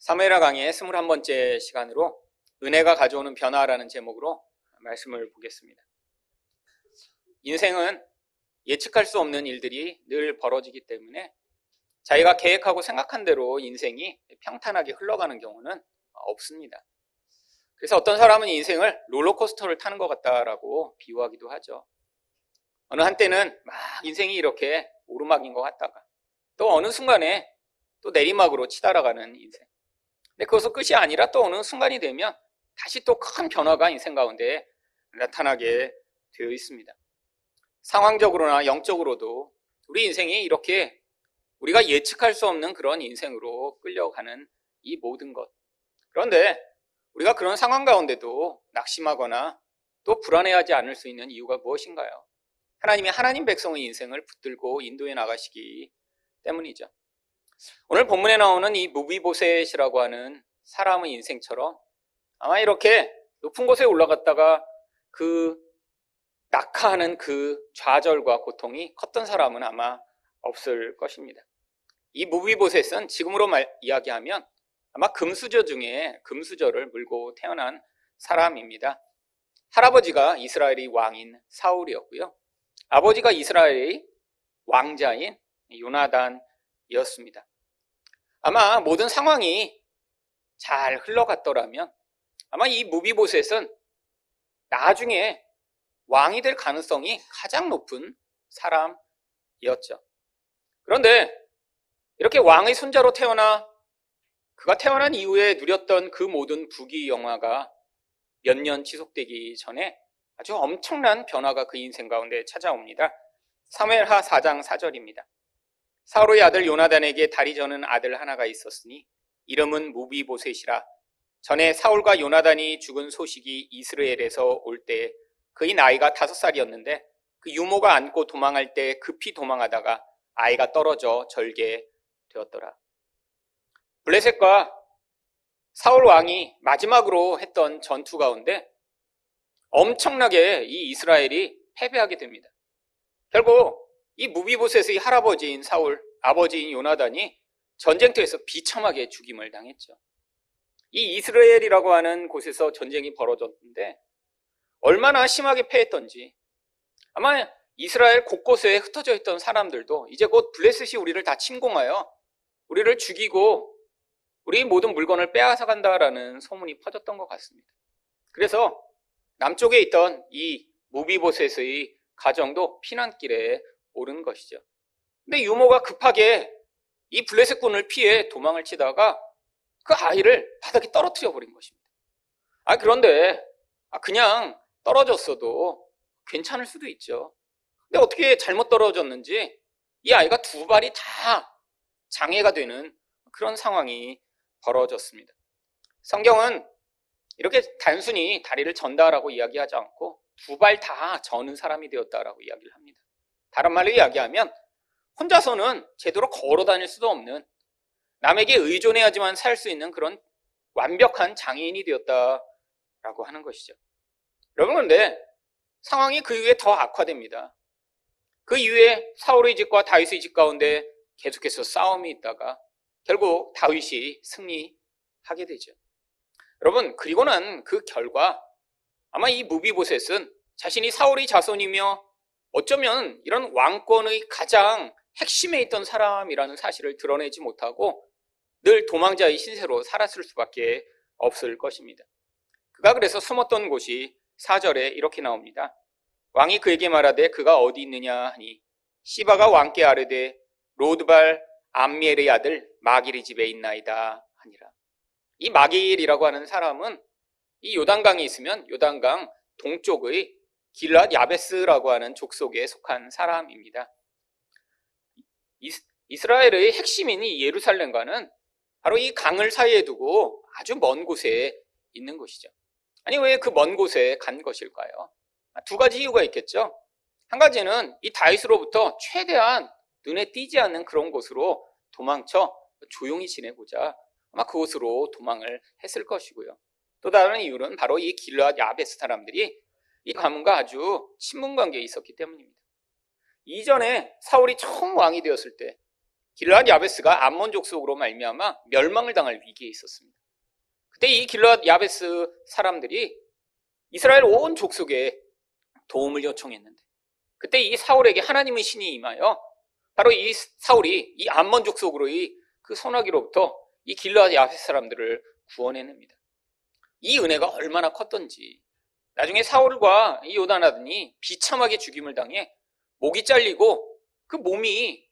사무엘하 강의 21번째 시간으로 은혜가 가져오는 변화라는 제목으로 말씀을 보겠습니다. 인생은 예측할 수 없는 일들이 늘 벌어지기 때문에 자기가 계획하고 생각한 대로 인생이 평탄하게 흘러가는 경우는 없습니다. 그래서 어떤 사람은 인생을 롤러코스터를 타는 것 같다라고 비유하기도 하죠. 어느 한때는 막 인생이 이렇게 오르막인 것 같다가 또 어느 순간에 또 내리막으로 치달아가는 인생. 근데 그것은 끝이 아니라 또 어느 순간이 되면 다시 또 큰 변화가 인생 가운데 나타나게 되어 있습니다. 상황적으로나 영적으로도 우리 인생이 이렇게 우리가 예측할 수 없는 그런 인생으로 끌려가는 이 모든 것. 그런데 우리가 그런 상황 가운데도 낙심하거나 또 불안해하지 않을 수 있는 이유가 무엇인가요? 하나님이 하나님 백성의 인생을 붙들고 인도해 나가시기 때문이죠. 오늘 본문에 나오는 이 무비보셋이라고 하는 사람의 인생처럼 아마 이렇게 높은 곳에 올라갔다가 그 낙하하는 그 좌절과 고통이 컸던 사람은 아마 없을 것입니다. 이 무비보셋은 지금으로 말, 이야기하면 아마 금수저 중에 금수저를 물고 태어난 사람입니다. 할아버지가 이스라엘의 왕인 사울이었고요. 아버지가 이스라엘의 왕자인 요나단이었습니다. 아마 모든 상황이 잘 흘러갔더라면 아마 이 무비보셋은 나중에 왕이 될 가능성이 가장 높은 사람이었죠. 그런데 이렇게 왕의 손자로 태어나 그가 태어난 이후에 누렸던 그 모든 부귀 영화가 몇 년 지속되기 전에 아주 엄청난 변화가 그 인생 가운데 찾아옵니다. 사무엘하 4장 4절입니다. 사울의 아들 요나단에게 다리 저는 아들 하나가 있었으니 이름은 무비보셋이라 전에 사울과 요나단이 죽은 소식이 이스라엘에서 올 때 그의 나이가 다섯 살이었는데 그 유모가 안고 도망할 때 급히 도망하다가 아이가 떨어져 절개 되었더라. 블레셋과 사울 왕이 마지막으로 했던 전투 가운데 엄청나게 이 이스라엘이 패배하게 됩니다. 결국 이 무비보셋의 할아버지인 사울, 아버지인 요나단이 전쟁터에서 비참하게 죽임을 당했죠. 이 이스라엘이라고 하는 곳에서 전쟁이 벌어졌는데 얼마나 심하게 패했던지 아마 이스라엘 곳곳에 흩어져 있던 사람들도 이제 곧 블레셋이 우리를 다 침공하여 우리를 죽이고 우리 모든 물건을 빼앗아 간다라는 소문이 퍼졌던 것 같습니다. 그래서 남쪽에 있던 이 무비보셋의 가정도 피난길에 오른 것이죠. 근데 유모가 급하게 이 블레셋군을 피해 도망을 치다가 그 아이를 바닥에 떨어뜨려 버린 것입니다. 아, 그런데 아, 그냥 떨어졌어도 괜찮을 수도 있죠. 근데 어떻게 잘못 떨어졌는지 이 아이가 두 발이 다 장애가 되는 그런 상황이 벌어졌습니다. 성경은 이렇게 단순히 다리를 전다라고 이야기하지 않고 두 발 다 저는 사람이 되었다라고 이야기를 합니다. 다른 말로 이야기하면 혼자서는 제대로 걸어 다닐 수도 없는 남에게 의존해야지만 살 수 있는 그런 완벽한 장애인이 되었다라고 하는 것이죠. 여러분 그런데 상황이 그 이후에 더 악화됩니다. 그 이후에 사울의 집과 다윗의 집 가운데 계속해서 싸움이 있다가 결국 다윗이 승리하게 되죠. 여러분, 그리고 난 그 결과 아마 이 무비보셋은 자신이 사울의 자손이며 어쩌면 이런 왕권의 가장 핵심에 있던 사람이라는 사실을 드러내지 못하고 늘 도망자의 신세로 살았을 수밖에 없을 것입니다. 그가 그래서 숨었던 곳이 4절에 이렇게 나옵니다. 왕이 그에게 말하되 그가 어디 있느냐 하니 시바가 왕께 아르되 로드발 암미엘의 아들 마길의 집에 있나이다 하니라. 이 마길이라고 하는 사람은 이 요단강에 있으면 요단강 동쪽의 길랏 야베스라고 하는 족속에 속한 사람입니다. 이스라엘의 핵심인 이 예루살렘과는 바로 이 강을 사이에 두고 아주 먼 곳에 있는 곳이죠. 아니 왜 그 먼 곳에 간 것일까요? 두 가지 이유가 있겠죠. 한 가지는 이 다윗으로부터 최대한 눈에 띄지 않는 그런 곳으로 도망쳐 조용히 지내고자 아마 그곳으로 도망을 했을 것이고요. 또 다른 이유는 바로 이 길르앗 야베스 사람들이 이 가문과 아주 친분 관계에 있었기 때문입니다. 이전에 사울이 처음 왕이 되었을 때 길르앗 야베스가 암몬 족속으로 말미암아 멸망을 당할 위기에 있었습니다. 그때 이 길르앗 야베스 사람들이 이스라엘 온 족속에 도움을 요청했는데 그때 이 사울에게 하나님의 신이 임하여 바로 이 사울이 이 암몬 족속으로의 그 소나기로부터 이 길르앗 야베스 사람들을 구원해냅니다. 이 은혜가 얼마나 컸던지 나중에 사울과 이 요단하더니 비참하게 죽임을 당해 목이 잘리고 그 몸이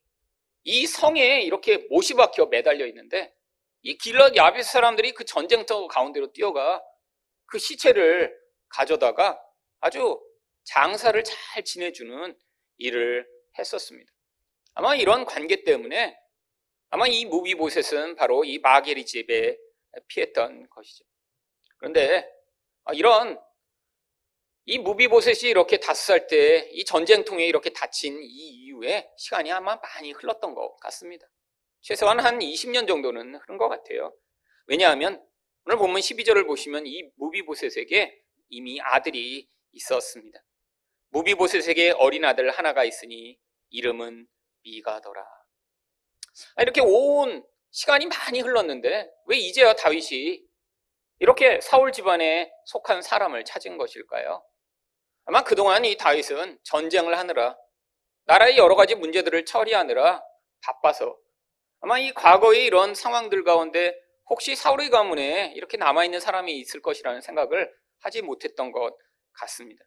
이 성에 이렇게 못이 박혀 매달려 있는데 이 길러 야베스 사람들이 그 전쟁터 가운데로 뛰어가 그 시체를 가져다가 아주 장사를 잘 지내주는 일을 했었습니다. 아마 이런 관계 때문에 아마 이 무비보셋은 바로 이 마게리 집에 피했던 것이죠. 그런데 이런 이 무비보셋이 이렇게 다섯 살 때 이 전쟁통에 이렇게 다친 이 이후에 시간이 아마 많이 흘렀던 것 같습니다. 최소한 한 20년 정도는 흐른 것 같아요. 왜냐하면 오늘 본문 12절을 보시면 이 무비보셋에게 이미 아들이 있었습니다. 무비보셋에게 어린 아들 하나가 있으니 이름은 미가더라. 아, 이렇게 온 시간이 많이 흘렀는데 왜 이제야 다윗이 이렇게 사울 집안에 속한 사람을 찾은 것일까요? 아마 그동안 이 다윗은 전쟁을 하느라 나라의 여러 가지 문제들을 처리하느라 바빠서 아마 이 과거의 이런 상황들 가운데 혹시 사울의 가문에 이렇게 남아있는 사람이 있을 것이라는 생각을 하지 못했던 것 같습니다.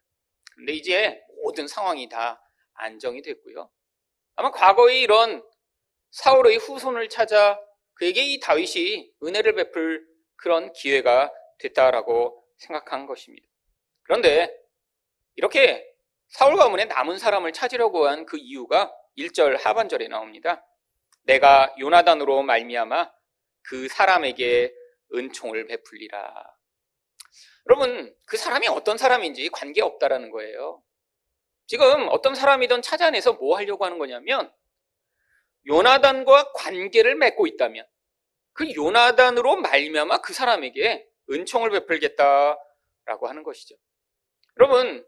근데 이제 모든 상황이 다 안정이 됐고요. 아마 과거의 이런 사울의 후손을 찾아 그에게 이 다윗이 은혜를 베풀 그런 기회가 됐다라고 생각한 것입니다. 그런데 이렇게 사울 가문에 남은 사람을 찾으려고 한 그 이유가 1절 하반절에 나옵니다. 내가 요나단으로 말미암아 그 사람에게 은총을 베풀리라. 여러분, 그 사람이 어떤 사람인지 관계없다라는 거예요. 지금 어떤 사람이든 찾아내서 뭐 하려고 하는 거냐면 요나단과 관계를 맺고 있다면 그 요나단으로 말미암아 그 사람에게 은총을 베풀겠다라고 하는 것이죠. 여러분,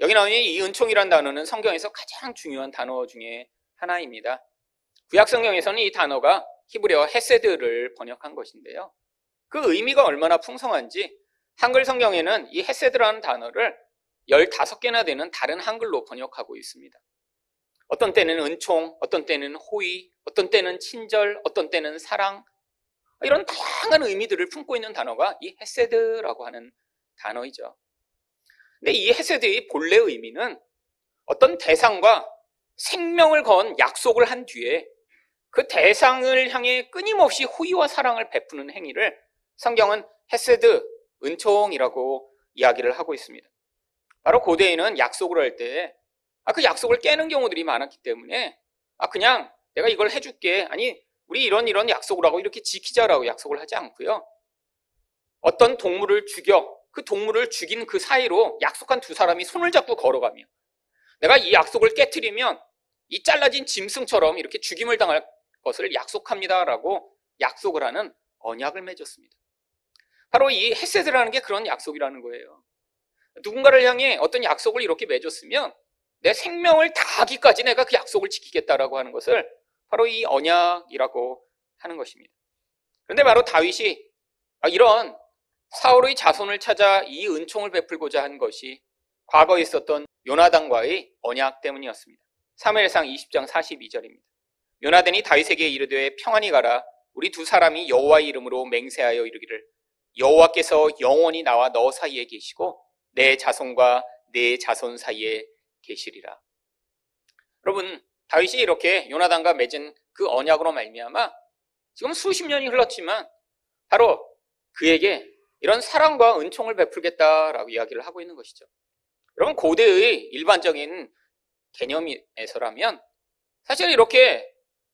여기 나오는 이 은총이란 단어는 성경에서 가장 중요한 단어 중에 하나입니다. 구약 성경에서는 이 단어가 히브리어 헤세드를 번역한 것인데요. 그 의미가 얼마나 풍성한지 한글 성경에는 이 헤세드라는 단어를 15개나 되는 다른 한글로 번역하고 있습니다. 어떤 때는 은총, 어떤 때는 호의, 어떤 때는 친절, 어떤 때는 사랑, 이런 다양한 의미들을 품고 있는 단어가 이 헤세드라고 하는 단어이죠. 근데 이 헤세드의 본래 의미는 어떤 대상과 생명을 건 약속을 한 뒤에 그 대상을 향해 끊임없이 호의와 사랑을 베푸는 행위를 성경은 헤세드, 은총이라고 이야기를 하고 있습니다. 바로 고대에는 약속을 할 때, 아, 그 약속을 깨는 경우들이 많았기 때문에, 아, 그냥 내가 이걸 해줄게. 아니, 우리 이런 이런 약속을 하고 이렇게 지키자라고 약속을 하지 않고요. 어떤 동물을 죽여 그 동물을 죽인 그 사이로 약속한 두 사람이 손을 잡고 걸어가며 내가 이 약속을 깨뜨리면 이 잘라진 짐승처럼 이렇게 죽임을 당할 것을 약속합니다라고 약속을 하는 언약을 맺었습니다. 바로 이 헤세드라는 게 그런 약속이라는 거예요. 누군가를 향해 어떤 약속을 이렇게 맺었으면 내 생명을 다하기까지 내가 그 약속을 지키겠다라고 하는 것을 바로 이 언약이라고 하는 것입니다. 그런데 바로 다윗이 이런 사울의 자손을 찾아 이 은총을 베풀고자 한 것이 과거에 있었던 요나단과의 언약 때문이었습니다. 3회상 20장 42절입니다. 요나단이 다윗에게 이르되 평안히 가라 우리 두 사람이 여호와의 이름으로 맹세하여 이르기를 여호와께서 영원히 나와 너 사이에 계시고 내 자손과 내 자손 사이에 계시리라. 여러분 다윗이 이렇게 요나단과 맺은 그 언약으로 말미암아 지금 수십 년이 흘렀지만 바로 그에게 이런 사랑과 은총을 베풀겠다라고 이야기를 하고 있는 것이죠. 여러분 고대의 일반적인 개념에서라면 사실 이렇게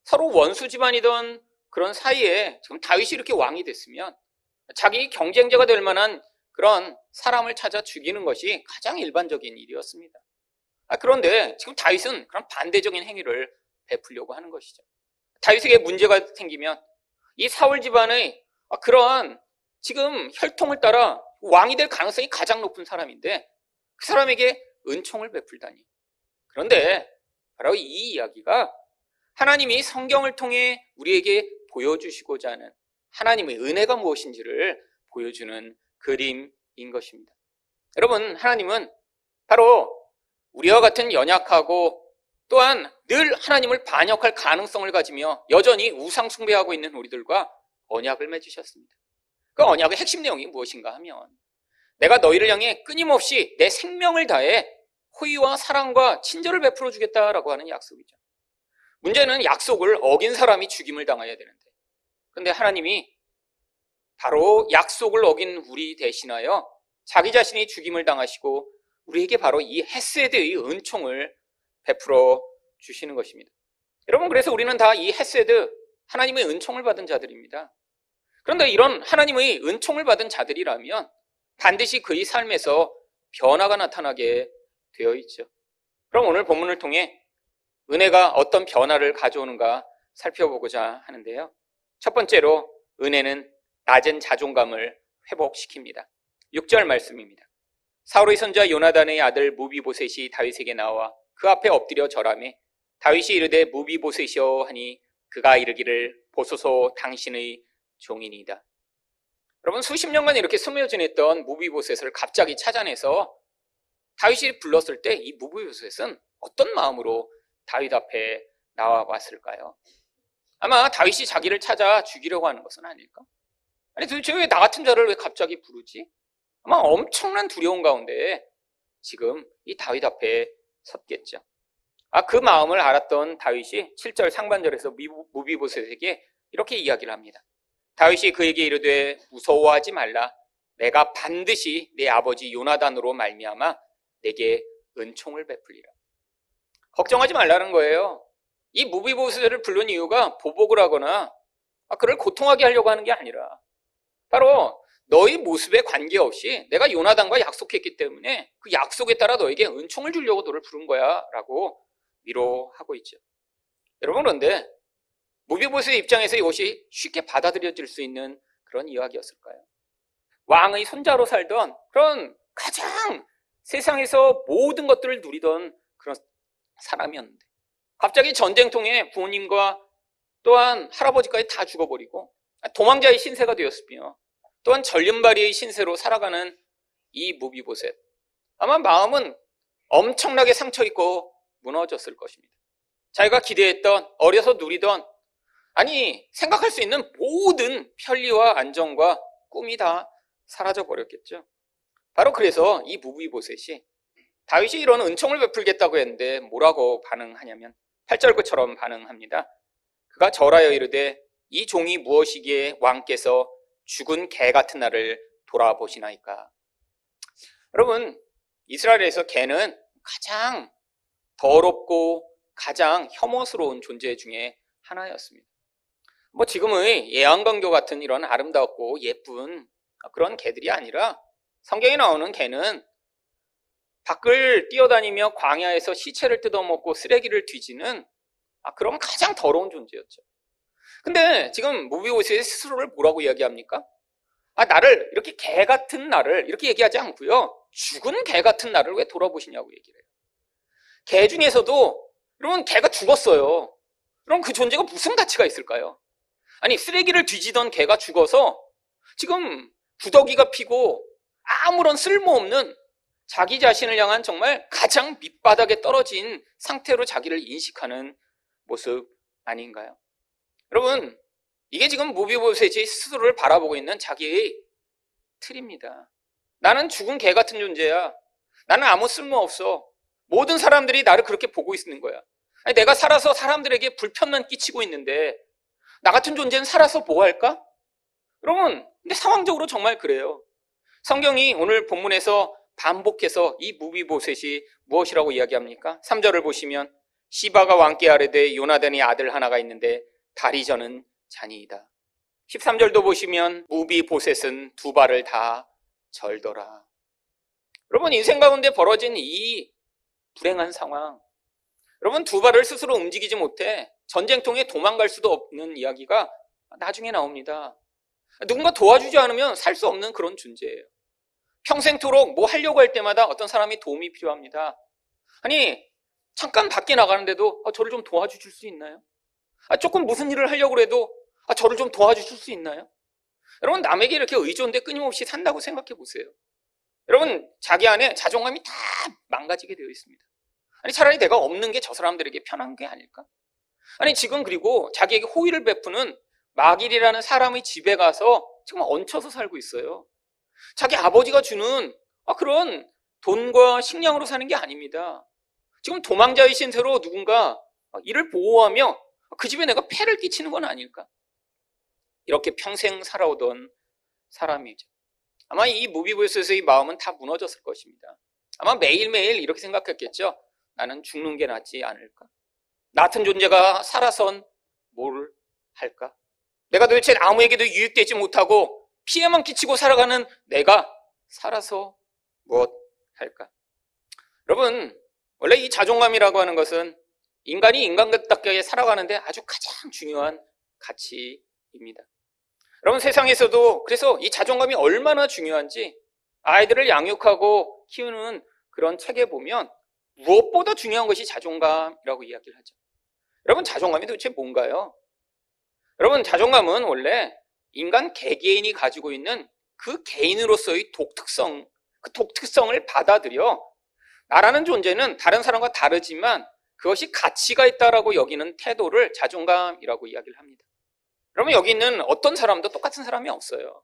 서로 원수 집안이던 그런 사이에 지금 다윗이 이렇게 왕이 됐으면 자기 경쟁자가 될 만한 그런 사람을 찾아 죽이는 것이 가장 일반적인 일이었습니다. 아, 그런데 지금 다윗은 그런 반대적인 행위를 베풀려고 하는 것이죠. 다윗에게 문제가 생기면 이 사울 집안의 그런 지금 혈통을 따라 왕이 될 가능성이 가장 높은 사람인데 그 사람에게 은총을 베풀다니. 그런데 바로 이 이야기가 하나님이 성경을 통해 우리에게 보여주시고자 하는 하나님의 은혜가 무엇인지를 보여주는 그림인 것입니다. 여러분, 하나님은 바로 우리와 같은 연약하고 또한 늘 하나님을 반역할 가능성을 가지며 여전히 우상숭배하고 있는 우리들과 언약을 맺으셨습니다. 그 언약의 핵심 내용이 무엇인가 하면 내가 너희를 향해 끊임없이 내 생명을 다해 호의와 사랑과 친절을 베풀어 주겠다라고 하는 약속이죠. 문제는 약속을 어긴 사람이 죽임을 당해야 되는데. 근데 하나님이 바로 약속을 어긴 우리 대신하여 자기 자신이 죽임을 당하시고 우리에게 바로 이 헤세드의 은총을 베풀어 주시는 것입니다. 여러분 그래서 우리는 다 이 헤세드 하나님의 은총을 받은 자들입니다. 그런데 이런 하나님의 은총을 받은 자들이라면 반드시 그의 삶에서 변화가 나타나게 되어 있죠. 그럼 오늘 본문을 통해 은혜가 어떤 변화를 가져오는가 살펴보고자 하는데요. 첫 번째로 은혜는 낮은 자존감을 회복시킵니다. 6절 말씀입니다. 사울의 선자 요나단의 아들 무비보셋이 다윗에게 나와 그 앞에 엎드려 절하매 다윗이 이르되 무비보셋이여 하니 그가 이르기를 보소서 당신의 종인이다. 여러분 수십 년간 이렇게 스며 지냈던 무비보셋을 갑자기 찾아내서 다윗이 불렀을 때 이 무비보셋은 어떤 마음으로 다윗 앞에 나와 봤을까요? 아마 다윗이 자기를 찾아 죽이려고 하는 것은 아닐까? 아니 도대체 왜 나 같은 자를 왜 갑자기 부르지? 아마 엄청난 두려움 가운데 지금 이 다윗 앞에 섰겠죠. 아, 그 마음을 알았던 다윗이 7절 상반절에서 무비보셋에게 이렇게 이야기를 합니다. 다윗이 그에게 이르되 무서워하지 말라. 내가 반드시 내 아버지 요나단으로 말미암아 내게 은총을 베풀리라. 걱정하지 말라는 거예요. 이 무비보스를 부른 이유가 보복을 하거나 아, 그를 고통하게 하려고 하는 게 아니라 바로 너희 모습에 관계없이 내가 요나단과 약속했기 때문에 그 약속에 따라 너에게 은총을 주려고 너를 부른 거야 라고 위로하고 있죠. 여러분 그런데 무비보스의 입장에서 이것이 쉽게 받아들여질 수 있는 그런 이야기였을까요? 왕의 손자로 살던 그런 가장 세상에서 모든 것들을 누리던 그런 사람이었는데 갑자기 전쟁통에 부모님과 또한 할아버지까지 다 죽어버리고 도망자의 신세가 되었으며 또한 전륜발이의 신세로 살아가는 이 무비보셋 아마 마음은 엄청나게 상처 있고 무너졌을 것입니다. 자기가 기대했던 어려서 누리던 아니 생각할 수 있는 모든 편리와 안정과 꿈이 다 사라져 버렸겠죠. 바로 그래서 이 무비보셋이 다윗이 이런 은총을 베풀겠다고 했는데 뭐라고 반응하냐면 8절구처럼 반응합니다. 그가 절하여 이르되 이 종이 무엇이기에 왕께서 죽은 개 같은 나를 돌아보시나이까. 여러분, 이스라엘에서 개는 가장 더럽고 가장 혐오스러운 존재 중에 하나였습니다. 뭐 지금의 예안강교 같은 이런 아름답고 예쁜 그런 개들이 아니라 성경에 나오는 개는 밖을 뛰어다니며 광야에서 시체를 뜯어먹고 쓰레기를 뒤지는 아, 그런 가장 더러운 존재였죠. 근데 지금 무비오스의 스스로를 뭐라고 이야기합니까? 아, 나를 이렇게 개 같은 나를 이렇게 얘기하지 않고요. 죽은 개 같은 나를 왜 돌아보시냐고 얘기를 해요. 개 중에서도 여러분 개가 죽었어요. 그럼 그 존재가 무슨 가치가 있을까요? 아니 쓰레기를 뒤지던 개가 죽어서 지금 구더기가 피고 아무런 쓸모없는 자기 자신을 향한 정말 가장 밑바닥에 떨어진 상태로 자기를 인식하는 모습 아닌가요? 여러분, 이게 지금 무비보셋이 스스로를 바라보고 있는 자기의 틀입니다. 나는 죽은 개 같은 존재야. 나는 아무 쓸모 없어. 모든 사람들이 나를 그렇게 보고 있는 거야. 아니, 내가 살아서 사람들에게 불편만 끼치고 있는데 나 같은 존재는 살아서 뭐 할까? 여러분, 근데 상황적으로 정말 그래요. 성경이 오늘 본문에서 반복해서 이 무비보셋이 무엇이라고 이야기합니까? 3절을 보시면 시바가 왕께 아래되 요나단이 아들 하나가 있는데 다리 저는 잔이이다. 13절도 보시면 무비보셋은 두 발을 다 절더라. 여러분 인생 가운데 벌어진 이 불행한 상황 여러분 두 발을 스스로 움직이지 못해 전쟁통에 도망갈 수도 없는 이야기가 나중에 나옵니다. 누군가 도와주지 않으면 살 수 없는 그런 존재예요. 평생토록 뭐 하려고 할 때마다 어떤 사람이 도움이 필요합니다. 아니, 잠깐 밖에 나가는데도 어, 저를 좀 도와주실 수 있나요? 아, 조금 무슨 일을 하려고 해도 아, 저를 좀 도와주실 수 있나요? 여러분 남에게 이렇게 의존돼 끊임없이 산다고 생각해 보세요. 여러분 자기 안에 자존감이 다 망가지게 되어 있습니다. 아니 차라리 내가 없는 게 저 사람들에게 편한 게 아닐까? 아니 지금 그리고 자기에게 호의를 베푸는 마길이라는 사람의 집에 가서 지금 얹혀서 살고 있어요. 자기 아버지가 주는 아, 그런 돈과 식량으로 사는 게 아닙니다. 지금 도망자이신 채로 누군가 이를 보호하며 그 집에 내가 폐를 끼치는 건 아닐까? 이렇게 평생 살아오던 사람이죠. 아마 이 무비보스에서의 마음은 다 무너졌을 것입니다. 아마 매일매일 이렇게 생각했겠죠. 나는 죽는 게 낫지 않을까? 나 같은 존재가 살아선 뭘 할까? 내가 도대체 아무에게도 유익되지 못하고 피해만 끼치고 살아가는 내가 살아서 무엇 할까? 여러분, 원래 이 자존감이라고 하는 것은 인간이 인간답게 살아가는데 아주 가장 중요한 가치입니다. 여러분 세상에서도 그래서 이 자존감이 얼마나 중요한지 아이들을 양육하고 키우는 그런 책에 보면 무엇보다 중요한 것이 자존감이라고 이야기를 하죠. 여러분 자존감이 도대체 뭔가요? 여러분 자존감은 원래 인간 개개인이 가지고 있는 그 개인으로서의 독특성, 그 독특성을 받아들여 나라는 존재는 다른 사람과 다르지만 그것이 가치가 있다라고 여기는 태도를 자존감이라고 이야기를 합니다. 그러면 여기 있는 어떤 사람도 똑같은 사람이 없어요.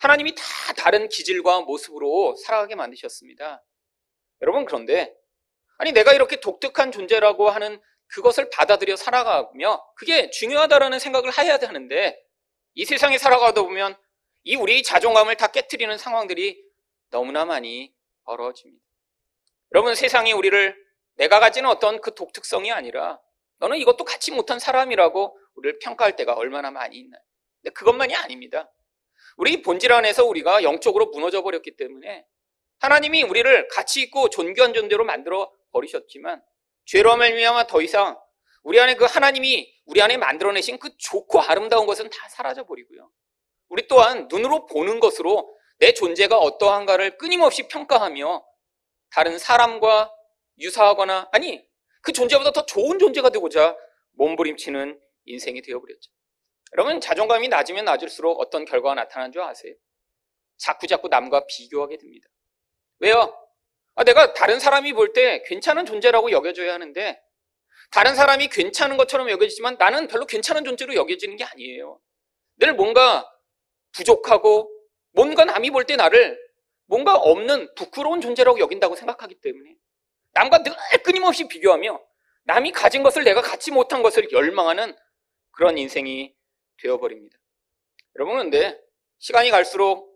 하나님이 다 다른 기질과 모습으로 살아가게 만드셨습니다. 여러분 그런데 아니 내가 이렇게 독특한 존재라고 하는 그것을 받아들여 살아가며 그게 중요하다라는 생각을 해야 하는데 이 세상에 살아가다 보면 이 우리 자존감을 다 깨뜨리는 상황들이 너무나 많이 벌어집니다. 여러분 세상이 우리를 내가 가지는 어떤 그 독특성이 아니라 너는 이것도 갖지 못한 사람이라고 우리를 평가할 때가 얼마나 많이 있나요? 근데 그것만이 아닙니다. 우리 본질 안에서 우리가 영적으로 무너져 버렸기 때문에 하나님이 우리를 가치 있고 존귀한 존재로 만들어 버리셨지만 죄로 말미암아 더 이상 우리 안에 그 하나님이 우리 안에 만들어내신 그 좋고 아름다운 것은 다 사라져 버리고요. 우리 또한 눈으로 보는 것으로 내 존재가 어떠한가를 끊임없이 평가하며 다른 사람과 유사하거나 아니 그 존재보다 더 좋은 존재가 되고자 몸부림치는 인생이 되어버렸죠. 여러분 자존감이 낮으면 낮을수록 어떤 결과가 나타나는 줄 아세요? 자꾸 자꾸 남과 비교하게 됩니다. 왜요? 아, 내가 다른 사람이 볼 때 괜찮은 존재라고 여겨줘야 하는데 다른 사람이 괜찮은 것처럼 여겨지지만 나는 별로 괜찮은 존재로 여겨지는 게 아니에요. 늘 뭔가 부족하고 뭔가 남이 볼 때 나를 뭔가 없는 부끄러운 존재라고 여긴다고 생각하기 때문에 남과 늘 끊임없이 비교하며 남이 가진 것을 내가 갖지 못한 것을 열망하는 그런 인생이 되어버립니다. 여러분, 근데 시간이 갈수록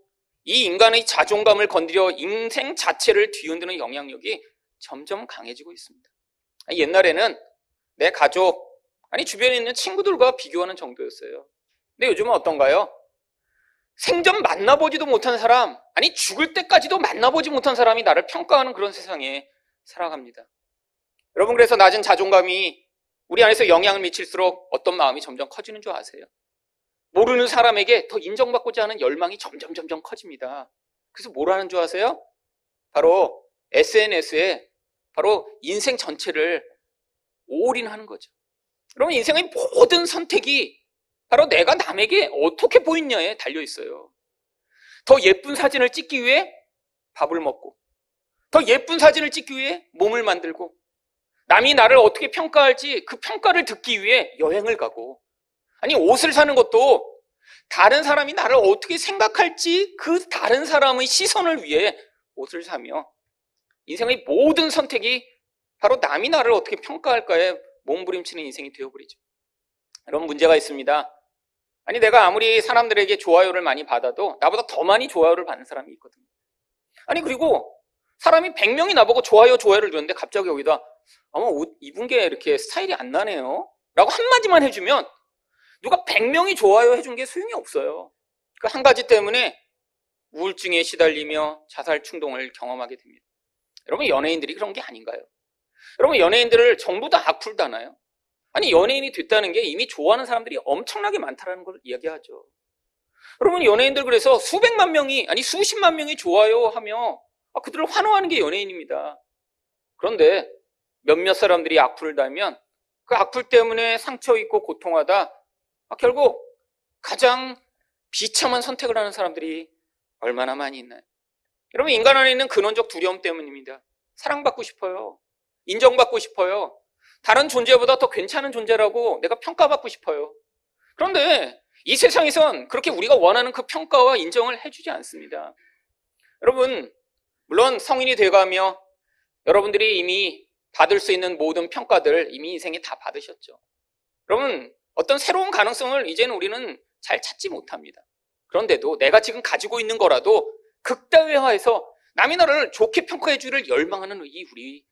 이 인간의 자존감을 건드려 인생 자체를 뒤흔드는 영향력이 점점 강해지고 있습니다. 옛날에는 내 가족, 아니, 주변에 있는 친구들과 비교하는 정도였어요. 근데 요즘은 어떤가요? 생전 만나보지도 못한 사람, 아니, 죽을 때까지도 만나보지 못한 사람이 나를 평가하는 그런 세상에 살아갑니다. 여러분, 그래서 낮은 자존감이 우리 안에서 영향을 미칠수록 어떤 마음이 점점 커지는 줄 아세요? 모르는 사람에게 더 인정받고자 하는 열망이 점점 점점 커집니다. 그래서 뭘 하는 줄 아세요? 바로 SNS에 바로 인생 전체를 올인하는 거죠. 그러면 인생의 모든 선택이 바로 내가 남에게 어떻게 보이냐에 달려 있어요. 더 예쁜 사진을 찍기 위해 밥을 먹고, 더 예쁜 사진을 찍기 위해 몸을 만들고, 남이 나를 어떻게 평가할지 그 평가를 듣기 위해 여행을 가고, 아니, 옷을 사는 것도 다른 사람이 나를 어떻게 생각할지 그 다른 사람의 시선을 위해 옷을 사며 인생의 모든 선택이 바로 남이 나를 어떻게 평가할까에 몸부림치는 인생이 되어버리죠. 이런 문제가 있습니다. 아니, 내가 아무리 사람들에게 좋아요를 많이 받아도 나보다 더 많이 좋아요를 받는 사람이 있거든요. 아니, 그리고 사람이 100명이 나보고 좋아요, 좋아요를 줬는데 갑자기 여기다 아마 옷 입은 게 이렇게 스타일이 안 나네요. 라고 한마디만 해주면 누가 100명이 좋아요 해준 게 소용이 없어요. 그 한 가지 때문에 우울증에 시달리며 자살 충동을 경험하게 됩니다. 여러분 연예인들이 그런 게 아닌가요? 여러분 연예인들을 전부 다 악플 다나요? 아니 연예인이 됐다는 게 이미 좋아하는 사람들이 엄청나게 많다는 걸 이야기하죠. 여러분 연예인들 그래서 수백만 명이 아니 수십만 명이 좋아요 하며 아, 그들을 환호하는 게 연예인입니다. 그런데 몇몇 사람들이 악플을 달면 그 악플 때문에 상처 입고 고통하다 아, 결국 가장 비참한 선택을 하는 사람들이 얼마나 많이 있나요? 여러분 인간 안에 있는 근원적 두려움 때문입니다. 사랑받고 싶어요. 인정받고 싶어요. 다른 존재보다 더 괜찮은 존재라고 내가 평가받고 싶어요. 그런데 이 세상에선 그렇게 우리가 원하는 그 평가와 인정을 해주지 않습니다. 여러분, 물론 성인이 돼가며 여러분들이 이미 받을 수 있는 모든 평가들 이미 인생에 다 받으셨죠. 여러분, 어떤 새로운 가능성을 이제는 우리는 잘 찾지 못합니다. 그런데도 내가 지금 가지고 있는 거라도 극다회화해서 남이 나를 좋게 평가해 주기를 열망하는 이 우리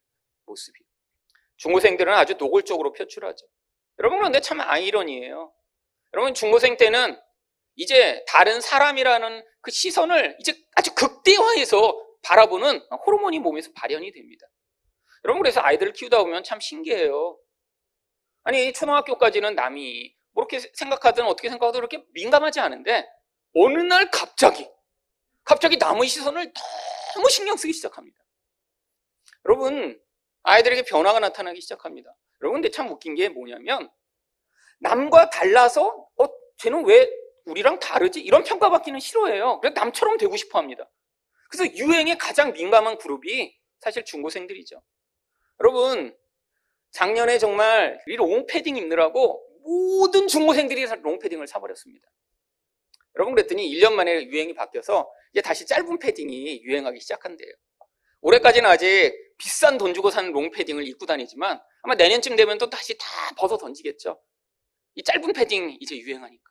모습이. 중고생들은 아주 노골적으로 표출하죠. 여러분, 그런데 참 아이러니예요. 여러분, 중고생 때는 이제 다른 사람이라는 그 시선을 이제 아주 극대화해서 바라보는 호르몬이 몸에서 발현이 됩니다. 여러분, 그래서 아이들을 키우다 보면 참 신기해요. 아니, 초등학교까지는 남이 뭐 이렇게 생각하든 어떻게 생각하든 그렇게 민감하지 않은데, 어느 날 갑자기, 갑자기 남의 시선을 너무 신경 쓰기 시작합니다. 여러분, 아이들에게 변화가 나타나기 시작합니다. 여러분, 근데 참 웃긴 게 뭐냐면, 남과 달라서, 어, 쟤는 왜 우리랑 다르지? 이런 평가받기는 싫어해요. 그래서 남처럼 되고 싶어 합니다. 그래서 유행에 가장 민감한 그룹이 사실 중고생들이죠. 여러분, 작년에 정말 이 롱패딩 입느라고 모든 중고생들이 롱패딩을 사버렸습니다. 여러분 그랬더니 1년 만에 유행이 바뀌어서 이제 다시 짧은 패딩이 유행하기 시작한대요. 올해까지는 아직 비싼 돈 주고 산 롱패딩을 입고 다니지만 아마 내년쯤 되면 또 다시 다 벗어 던지겠죠. 이 짧은 패딩 이제 유행하니까.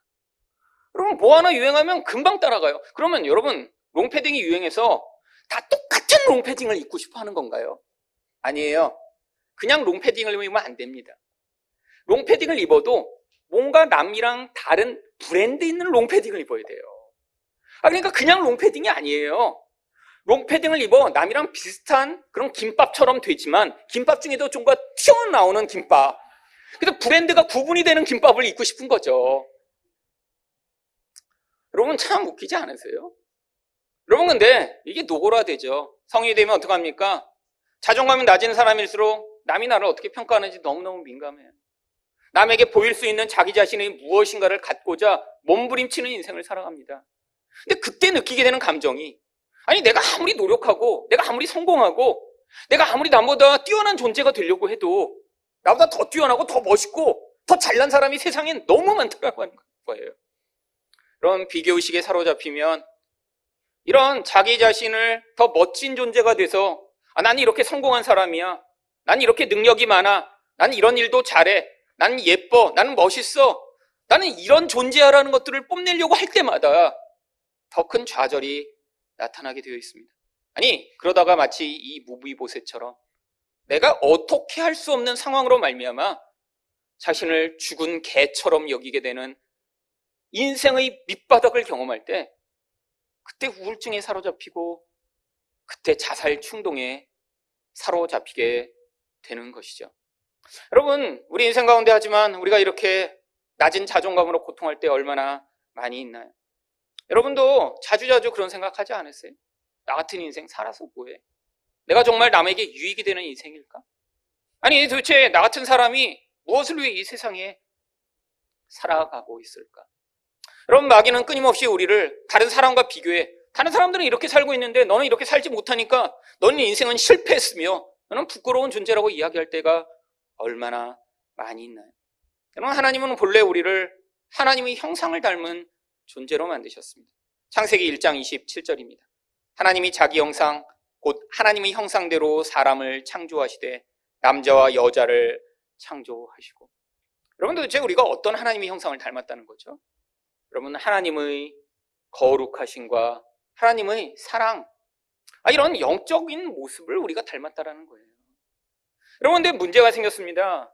여러분 뭐 하나 유행하면 금방 따라가요. 그러면 여러분 롱패딩이 유행해서 다 똑같은 롱패딩을 입고 싶어 하는 건가요? 아니에요. 그냥 롱패딩을 입으면 안 됩니다. 롱패딩을 입어도 뭔가 남이랑 다른 브랜드 있는 롱패딩을 입어야 돼요. 아, 그러니까 그냥 롱패딩이 아니에요. 롱패딩을 입어 남이랑 비슷한 그런 김밥처럼 되지만 김밥 중에도 좀더 튀어나오는 김밥. 그래서 브랜드가 구분이 되는 김밥을 입고 싶은 거죠. 여러분 참 웃기지 않으세요? 여러분 근데 이게 노골화되죠. 성인이 되면 어떡합니까? 자존감이 낮은 사람일수록 남이 나를 어떻게 평가하는지 너무너무 민감해요. 남에게 보일 수 있는 자기 자신의 무엇인가를 갖고자 몸부림치는 인생을 살아갑니다. 근데 그때 느끼게 되는 감정이 아니 내가 아무리 노력하고 내가 아무리 성공하고 내가 아무리 남보다 뛰어난 존재가 되려고 해도 나보다 더 뛰어나고 더 멋있고 더 잘난 사람이 세상엔 너무 많더라고 하는 거예요. 그런 비교의식에 사로잡히면 이런 자기 자신을 더 멋진 존재가 돼서 아, 난 이렇게 성공한 사람이야. 난 이렇게 능력이 많아. 난 이런 일도 잘해. 난 예뻐. 나는 멋있어. 나는 이런 존재야라는 것들을 뽐내려고 할 때마다 더 큰 좌절이 나타나게 되어 있습니다. 아니, 그러다가 마치 이 무비보셋처럼 내가 어떻게 할 수 없는 상황으로 말미암아 자신을 죽은 개처럼 여기게 되는 인생의 밑바닥을 경험할 때 그때 우울증에 사로잡히고 그때 자살 충동에 사로잡히게 되는 것이죠. 여러분, 우리 인생 가운데 하지만 우리가 이렇게 낮은 자존감으로 고통할 때 얼마나 많이 있나요? 여러분도 자주자주 그런 생각하지 않으세요? 나 같은 인생 살아서 뭐해? 내가 정말 남에게 유익이 되는 인생일까? 아니, 도대체 나 같은 사람이 무엇을 위해 이 세상에 살아가고 있을까? 여러분, 마귀는 끊임없이 우리를 다른 사람과 비교해. 다른 사람들은 이렇게 살고 있는데 너는 이렇게 살지 못하니까 너는 인생은 실패했으며 너는 부끄러운 존재라고 이야기할 때가 얼마나 많이 있나요? 여러분, 하나님은 본래 우리를 하나님의 형상을 닮은 존재로 만드셨습니다. 창세기 1장 27절입니다. 하나님이 자기 형상, 곧 하나님의 형상대로 사람을 창조하시되 남자와 여자를 창조하시고. 여러분 도대체 우리가 어떤 하나님의 형상을 닮았다는 거죠? 여러분 하나님의 거룩하신과 하나님의 사랑, 아, 이런 영적인 모습을 우리가 닮았다라는 거예요. 여러분, 근데 문제가 생겼습니다.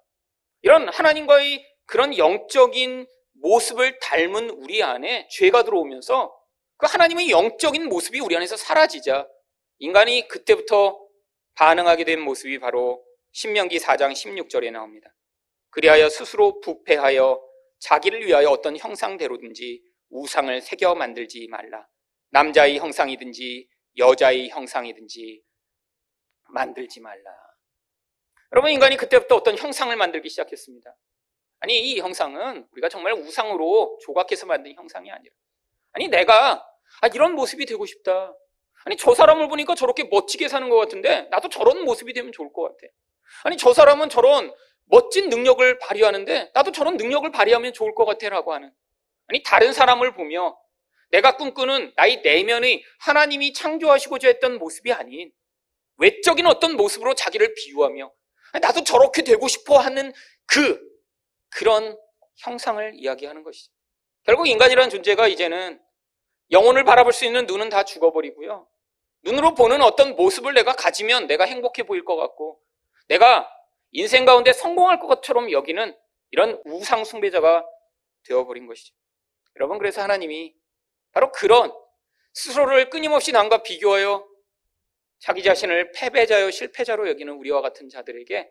이런 하나님과의 그런 영적인 모습을 닮은 우리 안에 죄가 들어오면서 그 하나님의 영적인 모습이 우리 안에서 사라지자 인간이 그때부터 반응하게 된 모습이 바로 신명기 4장 16절에 나옵니다. 그리하여 스스로 부패하여 자기를 위하여 어떤 형상대로든지 우상을 새겨 만들지 말라. 남자의 형상이든지 여자의 형상이든지 만들지 말라. 여러분, 인간이 그때부터 어떤 형상을 만들기 시작했습니다. 아니, 이 형상은 우리가 정말 우상으로 조각해서 만든 형상이 아니라. 아니, 내가, 아, 이런 모습이 되고 싶다. 아니, 저 사람을 보니까 저렇게 멋지게 사는 것 같은데, 나도 저런 모습이 되면 좋을 것 같아. 아니, 저 사람은 저런 멋진 능력을 발휘하는데, 나도 저런 능력을 발휘하면 좋을 것 같아. 라고 하는. 아니, 다른 사람을 보며 내가 꿈꾸는 나의 내면의 하나님이 창조하시고자 했던 모습이 아닌 외적인 어떤 모습으로 자기를 비유하며 나도 저렇게 되고 싶어 하는 그 그런 형상을 이야기하는 것이죠. 결국 인간이라는 존재가 이제는 영혼을 바라볼 수 있는 눈은 다 죽어버리고요. 눈으로 보는 어떤 모습을 내가 가지면 내가 행복해 보일 것 같고 내가 인생 가운데 성공할 것처럼 여기는 이런 우상 숭배자가 되어버린 것이죠. 여러분 그래서 하나님이 바로 그런 스스로를 끊임없이 남과 비교하여 자기 자신을 패배자요 실패자로 여기는 우리와 같은 자들에게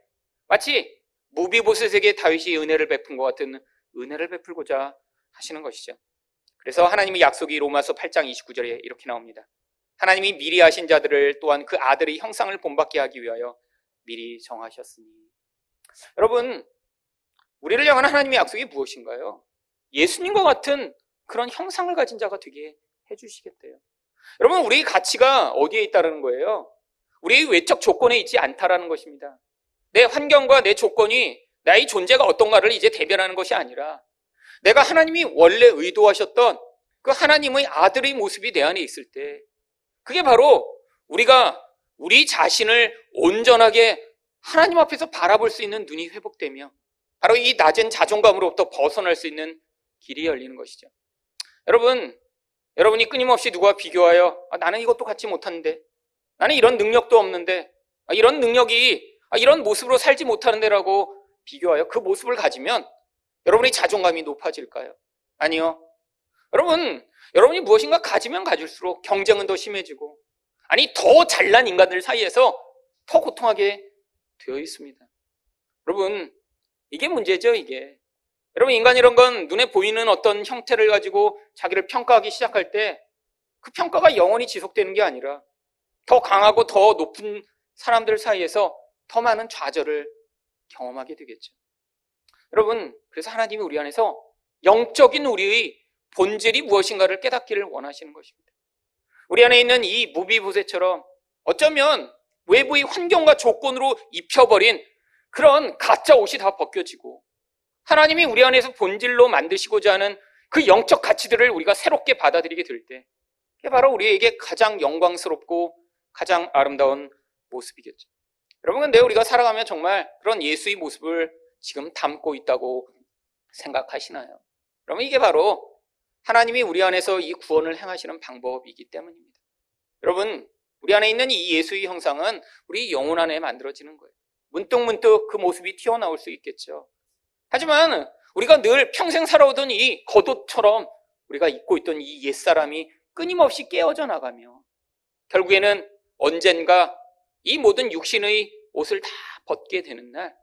마치 무비보셋에게 다윗이 은혜를 베푼 것 같은 은혜를 베풀고자 하시는 것이죠. 그래서 하나님의 약속이 로마서 8장 29절에 이렇게 나옵니다. 하나님이 미리 하신 자들을 또한 그 아들의 형상을 본받게 하기 위하여 미리 정하셨으니. 여러분, 우리를 향한 하나님의 약속이 무엇인가요? 예수님과 같은 그런 형상을 가진 자가 되게 해주시겠대요. 여러분, 우리의 가치가 어디에 있다는 거예요? 우리의 외적 조건에 있지 않다라는 것입니다. 내 환경과 내 조건이 나의 존재가 어떤가를 이제 대변하는 것이 아니라 내가 하나님이 원래 의도하셨던 그 하나님의 아들의 모습이 내 안에 있을 때 그게 바로 우리가 우리 자신을 온전하게 하나님 앞에서 바라볼 수 있는 눈이 회복되며 바로 이 낮은 자존감으로부터 벗어날 수 있는 길이 열리는 것이죠. 여러분, 여러분이 끊임없이 누구와 비교하여 아, 나는 이것도 갖지 못하는데 나는 이런 능력도 없는데 아, 이런 능력이 아, 이런 모습으로 살지 못하는데라고 비교하여 그 모습을 가지면 여러분의 자존감이 높아질까요? 아니요. 여러분, 여러분이 무엇인가 가지면 가질수록 경쟁은 더 심해지고 아니 더 잘난 인간들 사이에서 더 고통하게 되어 있습니다. 여러분, 이게 문제죠, 이게. 여러분, 인간이란 건 눈에 보이는 어떤 형태를 가지고 자기를 평가하기 시작할 때 그 평가가 영원히 지속되는 게 아니라 더 강하고 더 높은 사람들 사이에서 더 많은 좌절을 경험하게 되겠죠. 여러분, 그래서 하나님이 우리 안에서 영적인 우리의 본질이 무엇인가를 깨닫기를 원하시는 것입니다. 우리 안에 있는 이 무비보세처럼 어쩌면 외부의 환경과 조건으로 입혀버린 그런 가짜 옷이 다 벗겨지고 하나님이 우리 안에서 본질로 만드시고자 하는 그 영적 가치들을 우리가 새롭게 받아들이게 될 때, 그게 바로 우리에게 가장 영광스럽고 가장 아름다운 모습이겠죠. 여러분, 근데 우리가 살아가면 정말 그런 예수의 모습을 지금 담고 있다고 생각하시나요? 그러면 이게 바로 하나님이 우리 안에서 이 구원을 행하시는 방법이기 때문입니다. 여러분, 우리 안에 있는 이 예수의 형상은 우리 영혼 안에 만들어지는 거예요. 문득문득 그 모습이 튀어나올 수 있겠죠. 하지만 우리가 늘 평생 살아오던 이 겉옷처럼 우리가 입고 있던 이 옛사람이 끊임없이 깨어져 나가며 결국에는 언젠가 이 모든 육신의 옷을 다 벗게 되는 날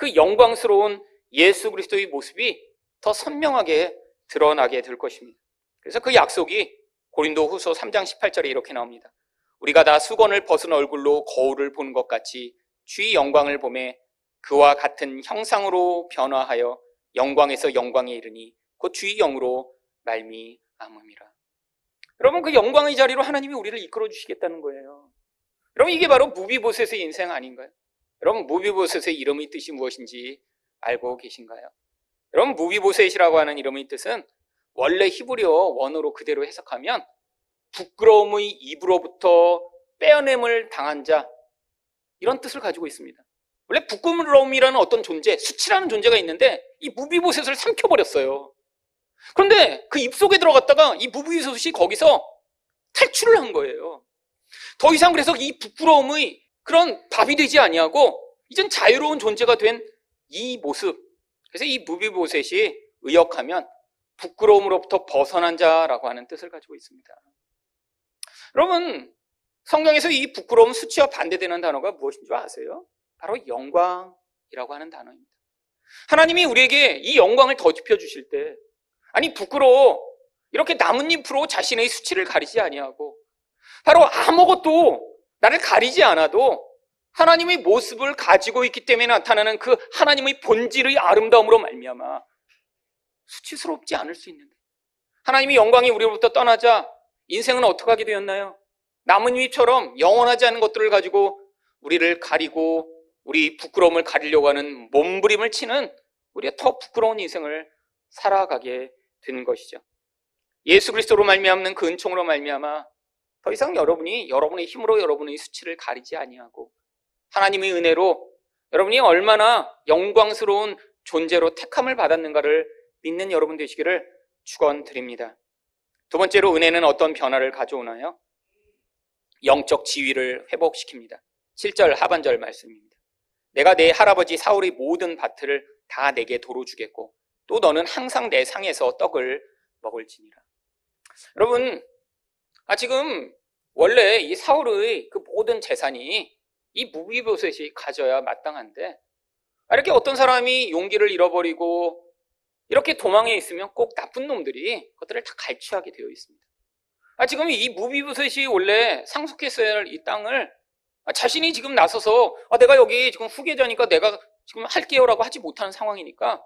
그 영광스러운 예수 그리스도의 모습이 더 선명하게 드러나게 될 것입니다. 그래서 그 약속이 고린도 후서 3장 18절에 이렇게 나옵니다. 우리가 다 수건을 벗은 얼굴로 거울을 보는 것 같이 주의 영광을 보매 그와 같은 형상으로 변화하여 영광에서 영광에 이르니 곧 주의 영으로 말미암음이라. 여러분 그 영광의 자리로 하나님이 우리를 이끌어 주시겠다는 거예요. 여러분 이게 바로 무비보셋의 인생 아닌가요? 여러분 무비보셋의 이름의 뜻이 무엇인지 알고 계신가요? 여러분 무비보셋이라고 하는 이름의 뜻은 원래 히브리어 원어로 그대로 해석하면 부끄러움의 입으로부터 빼어냄을 당한 자 이런 뜻을 가지고 있습니다. 원래 부끄러움이라는 어떤 존재, 수치라는 존재가 있는데 이 무비보셋을 삼켜버렸어요. 그런데 그 입속에 들어갔다가 이 무비보셋이 거기서 탈출을 한 거예요. 더 이상 그래서 이 부끄러움의 그런 답이 되지 아니하고 이젠 자유로운 존재가 된 이 모습. 그래서 이 무비보셋이 의역하면 부끄러움으로부터 벗어난 자라고 하는 뜻을 가지고 있습니다. 여러분, 성경에서 이 부끄러움 수치와 반대되는 단어가 무엇인 줄 아세요? 바로 영광이라고 하는 단어입니다. 하나님이 우리에게 이 영광을 더집혀 주실 때 아니 부끄러워 이렇게 나뭇잎으로 자신의 수치를 가리지 아니하고 바로 아무것도 나를 가리지 않아도 하나님의 모습을 가지고 있기 때문에 나타나는 그 하나님의 본질의 아름다움으로 말미암아 수치스럽지 않을 수 있는데 하나님의 영광이 우리로부터 떠나자 인생은 어떻게 하게 되었나요? 나뭇잎처럼 영원하지 않은 것들을 가지고 우리를 가리고 우리 부끄러움을 가리려고 하는 몸부림을 치는 우리가 더 부끄러운 인생을 살아가게 되는 것이죠. 예수 그리스도로 말미암는 그 은총으로 말미암아 더 이상 여러분이 여러분의 힘으로 여러분의 수치를 가리지 아니하고 하나님의 은혜로 여러분이 얼마나 영광스러운 존재로 택함을 받았는가를 믿는 여러분 되시기를 축원드립니다. 두 번째로 은혜는 어떤 변화를 가져오나요? 영적 지위를 회복시킵니다. 7절 하반절 말씀입니다. 내가 내 할아버지 사울의 모든 밭을 다 내게 도로 주겠고 또 너는 항상 내 상에서 떡을 먹을지니라. 여러분, 아 지금 원래 이 사울의 그 모든 재산이 이 무비보셋이 가져야 마땅한데 이렇게 어떤 사람이 용기를 잃어버리고 이렇게 도망에 있으면 꼭 나쁜 놈들이 그것들을 다 갈취하게 되어 있습니다. 아, 지금 이 무비보셋이 원래 상속했어야 할 이 땅을 아, 자신이 지금 나서서 아, 내가 여기 지금 후계자니까 내가 지금 할게요라고 하지 못하는 상황이니까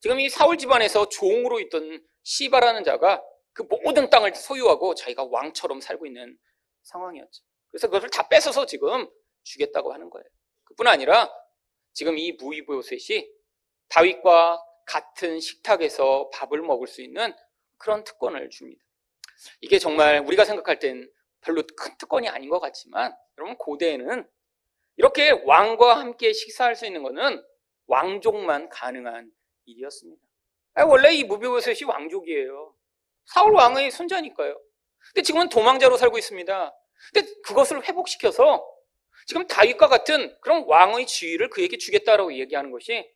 지금 이 사울 집안에서 종으로 있던 시바라는 자가 그 모든 땅을 소유하고 자기가 왕처럼 살고 있는 상황이었죠. 그래서 그것을 다 뺏어서 지금 주겠다고 하는 거예요. 그뿐 아니라 지금 이 무이보셋이 다윗과 같은 식탁에서 밥을 먹을 수 있는 그런 특권을 줍니다. 이게 정말 우리가 생각할 땐 별로 큰 특권이 아닌 것 같지만 여러분 고대에는 이렇게 왕과 함께 식사할 수 있는 것은 왕족만 가능한 일이었습니다. 원래 이 무비보셋이 왕족이에요. 사울 왕의 손자니까요. 근데 지금은 도망자로 살고 있습니다. 근데 그것을 회복시켜서 지금 다윗과 같은 그런 왕의 지위를 그에게 주겠다라고 얘기하는 것이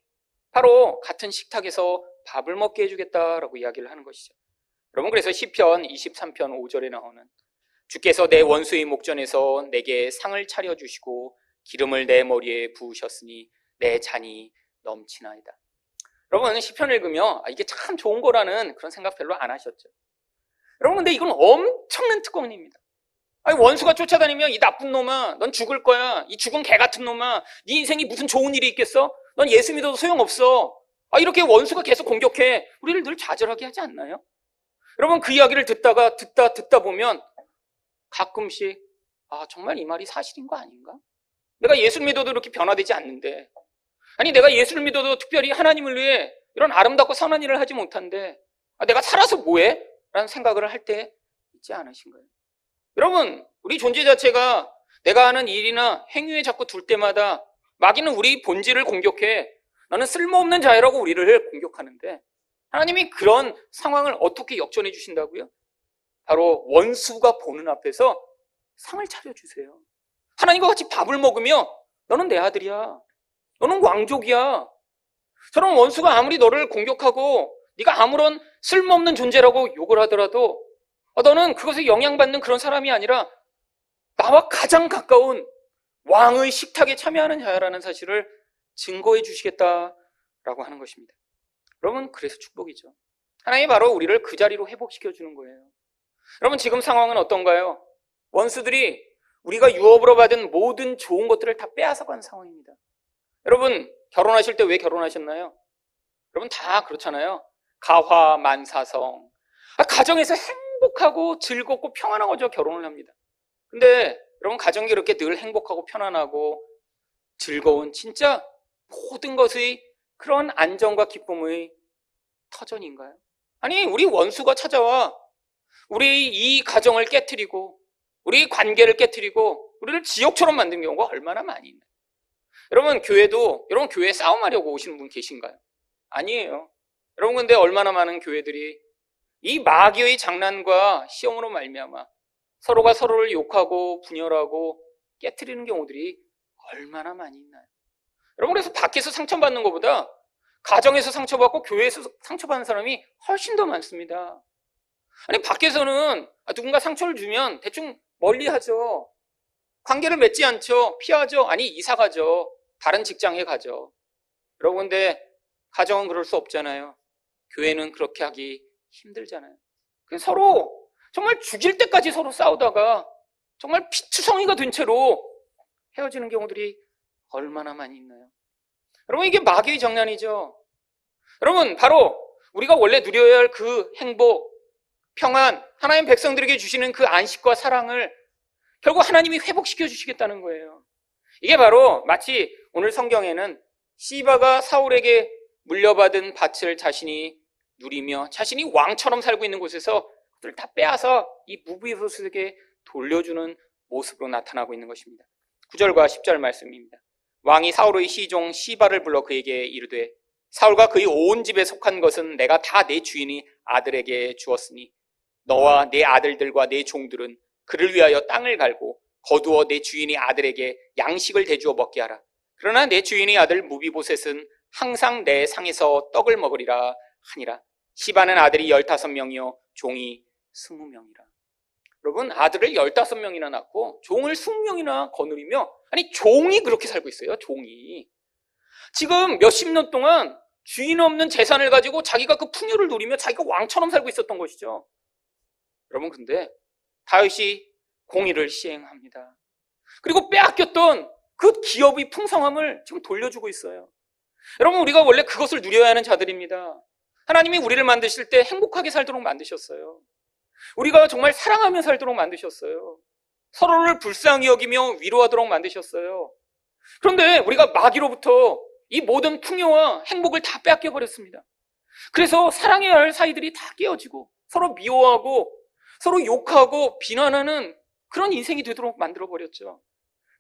바로 같은 식탁에서 밥을 먹게 해주겠다라고 이야기를 하는 것이죠. 여러분 그래서 시편 23편 5절에 나오는 주께서 내 원수의 목전에서 내게 상을 차려주시고 기름을 내 머리에 부으셨으니 내 잔이 넘치나이다. 여러분 시편 읽으며 아, 이게 참 좋은 거라는 그런 생각 별로 안 하셨죠. 여러분 근데 이건 엄청난 특권입니다. 아니, 원수가 쫓아다니면 이 나쁜 놈아, 넌 죽을 거야. 이 죽은 개 같은 놈아, 네 인생이 무슨 좋은 일이 있겠어? 넌 예수 믿어도 소용없어. 아, 이렇게 원수가 계속 공격해. 우리를 늘 좌절하게 하지 않나요? 여러분 그 이야기를 듣다가 듣다 듣다 보면 가끔씩 아 정말 이 말이 사실인 거 아닌가? 내가 예수를 믿어도 이렇게 변화되지 않는데 아니 내가 예수를 믿어도 특별히 하나님을 위해 이런 아름답고 선한 일을 하지 못한데 아, 내가 살아서 뭐해? 라는 생각을 할 때 있지 않으신가요? 여러분, 우리 존재 자체가 내가 하는 일이나 행위에 자꾸 둘 때마다 마귀는 우리 본질을 공격해. 나는 쓸모없는 자유라고 우리를 공격하는데 하나님이 그런 상황을 어떻게 역전해 주신다고요? 바로 원수가 보는 앞에서 상을 차려주세요. 하나님과 같이 밥을 먹으며 너는 내 아들이야. 너는 왕족이야. 저런 원수가 아무리 너를 공격하고 네가 아무런 쓸모없는 존재라고 욕을 하더라도 어, 너는 그것에 영향받는 그런 사람이 아니라 나와 가장 가까운 왕의 식탁에 참여하는 자야라는 사실을 증거해 주시겠다라고 하는 것입니다. 여러분, 그래서 축복이죠. 하나님이 바로 우리를 그 자리로 회복시켜 주는 거예요. 여러분, 지금 상황은 어떤가요? 원수들이 우리가 유업으로 받은 모든 좋은 것들을 다 빼앗아가는 상황입니다. 여러분, 결혼하실 때 왜 결혼하셨나요? 여러분, 다 그렇잖아요. 가화, 만사성. 아, 가정에서 행복하고 즐겁고 평안한 거죠. 결혼을 합니다. 근데 여러분 가정이 그렇게 늘 행복하고 편안하고 즐거운 진짜 모든 것의 그런 안정과 기쁨의 터전인가요? 아니 우리 원수가 찾아와 우리 이 가정을 깨뜨리고 우리 관계를 깨뜨리고 우리를 지옥처럼 만든 경우가 얼마나 많이 있나요? 여러분 교회도 여러분 교회 싸움하려고 오시는 분 계신가요? 아니에요. 여러분 근데 얼마나 많은 교회들이 이 마귀의 장난과 시험으로 말미암아 서로가 서로를 욕하고 분열하고 깨뜨리는 경우들이 얼마나 많이 있나요? 여러분 그래서 밖에서 상처받는 것보다 가정에서 상처받고 교회에서 상처받는 사람이 훨씬 더 많습니다. 아니 밖에서는 누군가 상처를 주면 대충 멀리 하죠. 관계를 맺지 않죠. 피하죠. 아니 이사 가죠. 다른 직장에 가죠. 여러분 근데 가정은 그럴 수 없잖아요. 교회는 그렇게 하기 힘들잖아요. 서로 정말 죽일 때까지 서로 싸우다가 정말 피투성이가 된 채로 헤어지는 경우들이 얼마나 많이 있나요? 여러분, 이게 마귀의 장난이죠. 여러분, 바로 우리가 원래 누려야 할 그 행복, 평안, 하나님 백성들에게 주시는 그 안식과 사랑을 결국 하나님이 회복시켜 주시겠다는 거예요. 이게 바로 마치 오늘 성경에는 시바가 사울에게 물려받은 밭을 자신이 누리며 자신이 왕처럼 살고 있는 곳에서 그들을 다 빼앗아 이 무비보스에게 돌려주는 모습으로 나타나고 있는 것입니다. 9절과 10절 말씀입니다. 왕이 사울의 시종 시바를 불러 그에게 이르되 사울과 그의 온 집에 속한 것은 내가 다 내 주인이 아들에게 주었으니 너와 내 아들들과 내 종들은 그를 위하여 땅을 갈고 거두어 내 주인이 아들에게 양식을 대주어 먹게 하라. 그러나 내 주인의 아들 무비보셋은 항상 내 상에서 떡을 먹으리라 하니라. 시바는 아들이 열다섯 명이요 종이 스무 명이라. 여러분 아들을 열다섯 명이나 낳고 종을 스무 명이나 거느리며 아니 종이 그렇게 살고 있어요. 종이 지금 몇십 년 동안 주인 없는 재산을 가지고 자기가 그 풍요를 누리며 자기가 왕처럼 살고 있었던 것이죠. 여러분 근데 다윗이 공의를 시행합니다. 그리고 빼앗겼던 그 기업의 풍성함을 지금 돌려주고 있어요. 여러분 우리가 원래 그것을 누려야 하는 자들입니다. 하나님이 우리를 만드실 때 행복하게 살도록 만드셨어요. 우리가 정말 사랑하며 살도록 만드셨어요. 서로를 불쌍히 여기며 위로하도록 만드셨어요. 그런데 우리가 마귀로부터 이 모든 풍요와 행복을 다 빼앗겨 버렸습니다. 그래서 사랑해야 할 사이들이 다 깨어지고 서로 미워하고 서로 욕하고 비난하는 그런 인생이 되도록 만들어 버렸죠.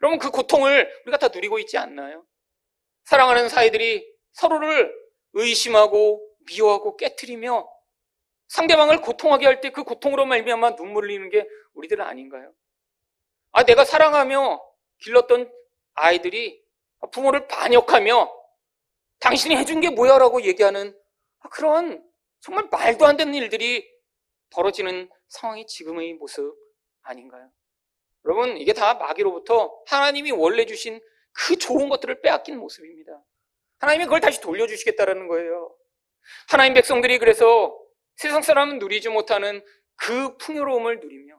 여러분 그 고통을 우리가 다 누리고 있지 않나요? 사랑하는 사이들이 서로를 의심하고 미워하고 깨뜨리며 상대방을 고통하게 할 때 그 고통으로 말미암아 눈물을 흘리는 게 우리들은 아닌가요? 아 내가 사랑하며 길렀던 아이들이 부모를 반역하며 당신이 해준 게 뭐야라고 얘기하는 그런 정말 말도 안 되는 일들이 벌어지는 상황이 지금의 모습 아닌가요? 여러분 이게 다 마귀로부터 하나님이 원래 주신 그 좋은 것들을 빼앗긴 모습입니다. 하나님이 그걸 다시 돌려주시겠다라는 거예요. 하나님 백성들이 그래서 세상 사람은 누리지 못하는 그 풍요로움을 누리며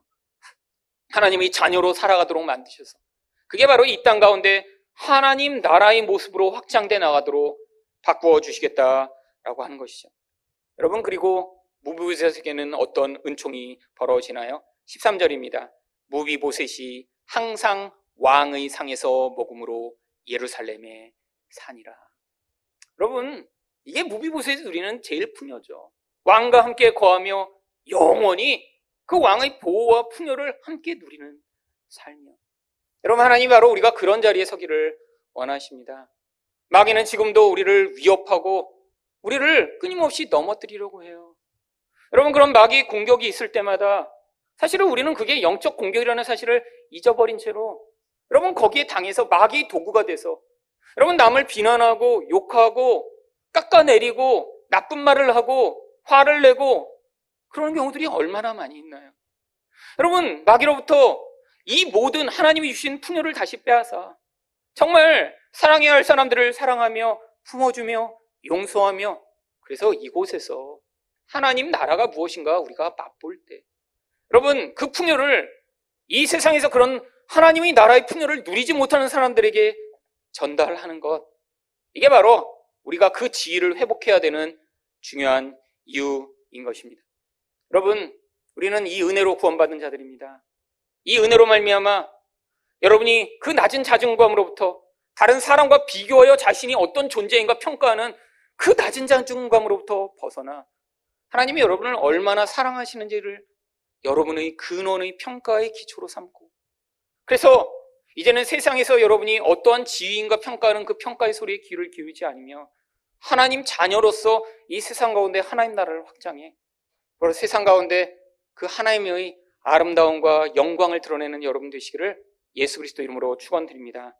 하나님의 자녀로 살아가도록 만드셔서 그게 바로 이 땅 가운데 하나님 나라의 모습으로 확장돼 나가도록 바꾸어 주시겠다라고 하는 것이죠. 여러분 그리고 무비보셋에게는 어떤 은총이 벌어지나요? 13절입니다. 무비보셋이 항상 왕의 상에서 먹음으로 예루살렘에 사니라. 여러분 이게 무비보셋이 누리는 제일 풍요죠. 왕과 함께 거하며 영원히 그 왕의 보호와 풍요를 함께 누리는 삶이요. 여러분 하나님 바로 우리가 그런 자리에 서기를 원하십니다. 마귀는 지금도 우리를 위협하고 우리를 끊임없이 넘어뜨리려고 해요. 여러분 그런 마귀 공격이 있을 때마다 사실은 우리는 그게 영적 공격이라는 사실을 잊어버린 채로 여러분 거기에 당해서 마귀 도구가 돼서 여러분 남을 비난하고 욕하고 깎아내리고 나쁜 말을 하고 화를 내고 그런 경우들이 얼마나 많이 있나요? 여러분 마귀로부터 이 모든 하나님이 주신 풍요를 다시 빼앗아 정말 사랑해야 할 사람들을 사랑하며 품어주며 용서하며 그래서 이곳에서 하나님 나라가 무엇인가 우리가 맛볼 때 여러분 그 풍요를 이 세상에서 그런 하나님의 나라의 풍요를 누리지 못하는 사람들에게 전달하는 것 이게 바로 우리가 그 지위를 회복해야 되는 중요한 이유인 것입니다. 여러분 우리는 이 은혜로 구원받은 자들입니다. 이 은혜로 말미암아 여러분이 그 낮은 자존감으로부터 다른 사람과 비교하여 자신이 어떤 존재인가 평가하는 그 낮은 자존감으로부터 벗어나 하나님이 여러분을 얼마나 사랑하시는지를 여러분의 근원의 평가의 기초로 삼고 그래서 이제는 세상에서 여러분이 어떠한 지위인가 평가하는 그 평가의 소리에 귀를 기울이지 않으며 하나님 자녀로서 이 세상 가운데 하나님 나라를 확장해 바로 세상 가운데 그 하나님의 아름다움과 영광을 드러내는 여러분 되시기를 예수 그리스도 이름으로 축원드립니다.